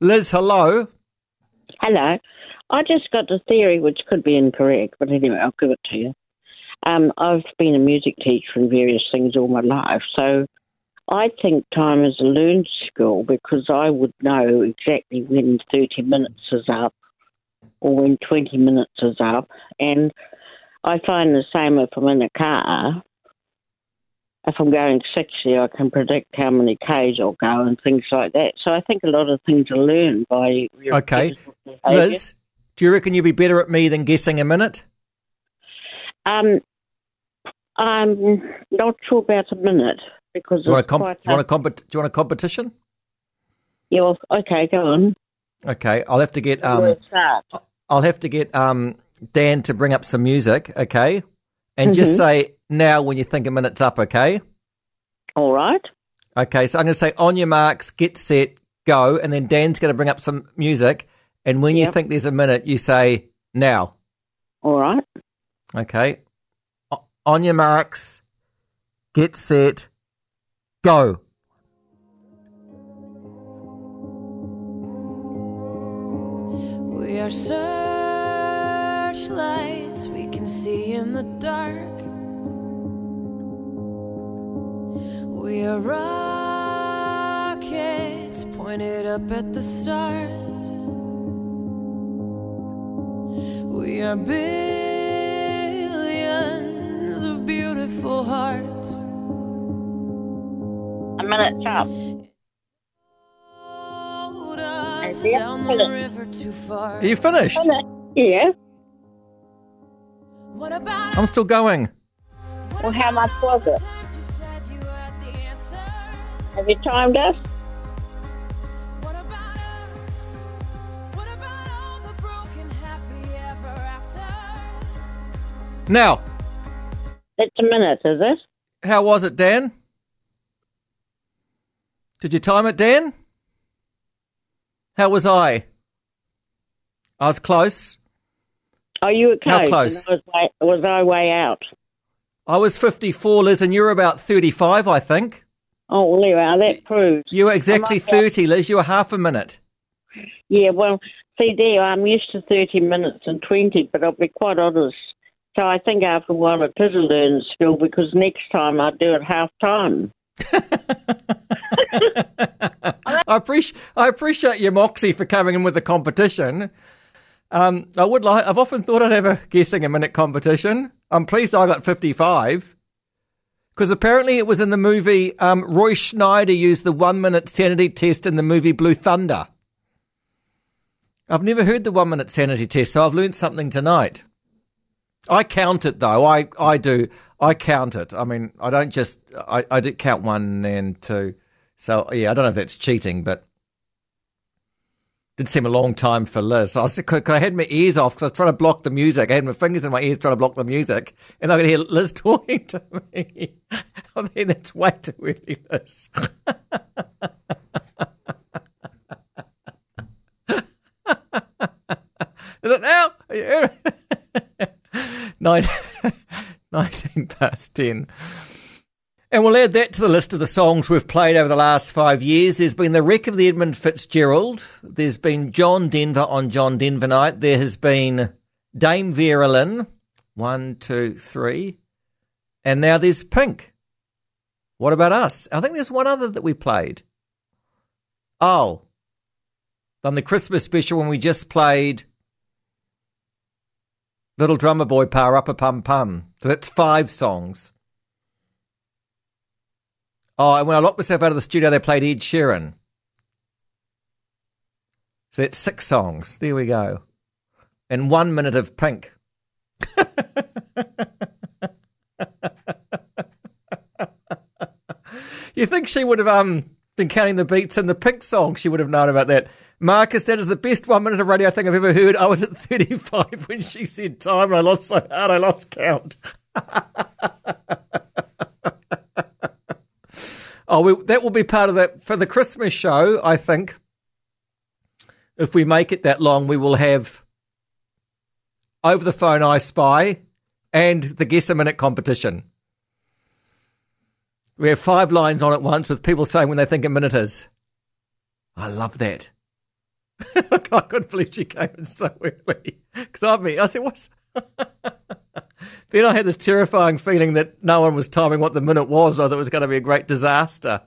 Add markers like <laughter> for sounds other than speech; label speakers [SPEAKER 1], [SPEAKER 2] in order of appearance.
[SPEAKER 1] Liz, hello.
[SPEAKER 2] Hello. I just got a theory which could be incorrect, but anyway, I'll give it to you. Um, I've been a music teacher and various things all my life, so I think time is a learned skill because I would know exactly when 30 minutes is up or when 20 minutes is up. And I find the same if I'm in a car. If I'm going 60, I can predict how many Ks I'll go and things like that. So I think a lot of things are learned by.
[SPEAKER 1] Okay. Liz, do you reckon you'd be better at me than guessing a minute?
[SPEAKER 2] Um, I'm not sure about a minute because
[SPEAKER 1] Do you, want a,
[SPEAKER 2] it's
[SPEAKER 1] comp-
[SPEAKER 2] quite
[SPEAKER 1] do, you want a compet- do you want a competition?
[SPEAKER 2] Yeah, well, okay, go on.
[SPEAKER 1] Okay, I'll have to get um,
[SPEAKER 2] Where it starts.
[SPEAKER 1] I'll have to get um Dan to bring up some music, okay, and just
[SPEAKER 2] Mhm.
[SPEAKER 1] say now when you think a minute's up, okay.
[SPEAKER 2] All right.
[SPEAKER 1] Okay, so I'm going to say on your marks, get set, go, and then Dan's going to bring up some music, and when you think there's a minute, you say now.
[SPEAKER 2] All right.
[SPEAKER 1] Okay, O- on your marks, get set, go.
[SPEAKER 3] We are searchlights we can see in the dark. We are rockets pointed up at the stars. We are billions of beautiful hearts.
[SPEAKER 2] A minute's up.
[SPEAKER 3] Hold us down the
[SPEAKER 2] minute.
[SPEAKER 3] river too far.
[SPEAKER 1] Are you finished?
[SPEAKER 2] Yeah.
[SPEAKER 3] What about
[SPEAKER 1] I'm still going.
[SPEAKER 2] Well, how much was it? Have you timed us?
[SPEAKER 3] What about us? What about all the broken happy ever after?
[SPEAKER 1] Now,
[SPEAKER 2] It's a minute, is it?
[SPEAKER 1] how was it, Dan? Did you time it, Dan? How was I? I was close.
[SPEAKER 2] Are you at
[SPEAKER 1] How
[SPEAKER 2] close?
[SPEAKER 1] close?
[SPEAKER 2] Was, way, was I way out?
[SPEAKER 1] I was 54, Liz, and you're about 35, I think.
[SPEAKER 2] Oh, well, there we are. That proves.
[SPEAKER 1] You were exactly
[SPEAKER 2] I might
[SPEAKER 1] 30, Liz. You were half a minute.
[SPEAKER 2] Yeah, well, see, there, I'm used to 30 minutes and 20, but I'll be quite honest. So I think after a while it is a learned skill because next time I do it half time. <laughs>
[SPEAKER 1] I appreciate I appreciate your moxie for coming in with the competition. Um, I would like. I've often thought I'd have a guessing a minute competition. I'm pleased I got 55 because apparently it was in the movie. Um, Roy Schneider used the one minute sanity test in the movie Blue Thunder. I've never heard the one minute sanity test, so I've learned something tonight. I count it though. I I do. I count it. I mean, I don't just. I I do count one and two. So yeah, I don't know if that's cheating, but did seem a long time for Liz. I was, cause I had my ears off because I was trying to block the music. I had my fingers in my ears trying to block the music, and I could hear Liz <laughs> talking to me. I think that's way too early, Liz. <laughs> Is it now? Are you? <laughs> Nine- 19 past 10. And we'll add that to the list of the songs we've played over the last five years. There's been the wreck of the Edmund Fitzgerald. There's been John Denver on John Denver night. There has been Dame Vera Lynn. One, two, three. And now there's Pink. What about us? I think there's one other that we played. Oh. On the Christmas special when we just played Little Drummer Boy Power Up a Pum Pum. So that's five songs. Oh, and when I locked myself out of the studio, they played Ed Sheeran. So that's six songs. There we go. And one minute of Pink. <laughs> you think she would have um been counting the beats in the Pink song? She would have known about that. Marcus, that is the best one minute of radio I think I've ever heard. I was at 35 <laughs> when she said time, and I lost so hard I lost count. <laughs> Oh, we, that will be part of that for the Christmas show. I think if we make it that long, we will have over the phone I Spy and the Guess a Minute competition. We have five lines on at once with people saying when they think a minute is. I love that. <laughs> I couldn't believe she came in so early. Because I mean, I said, what's. <laughs> then I had the terrifying feeling that no one was timing what the minute was. I thought it was going to be a great disaster.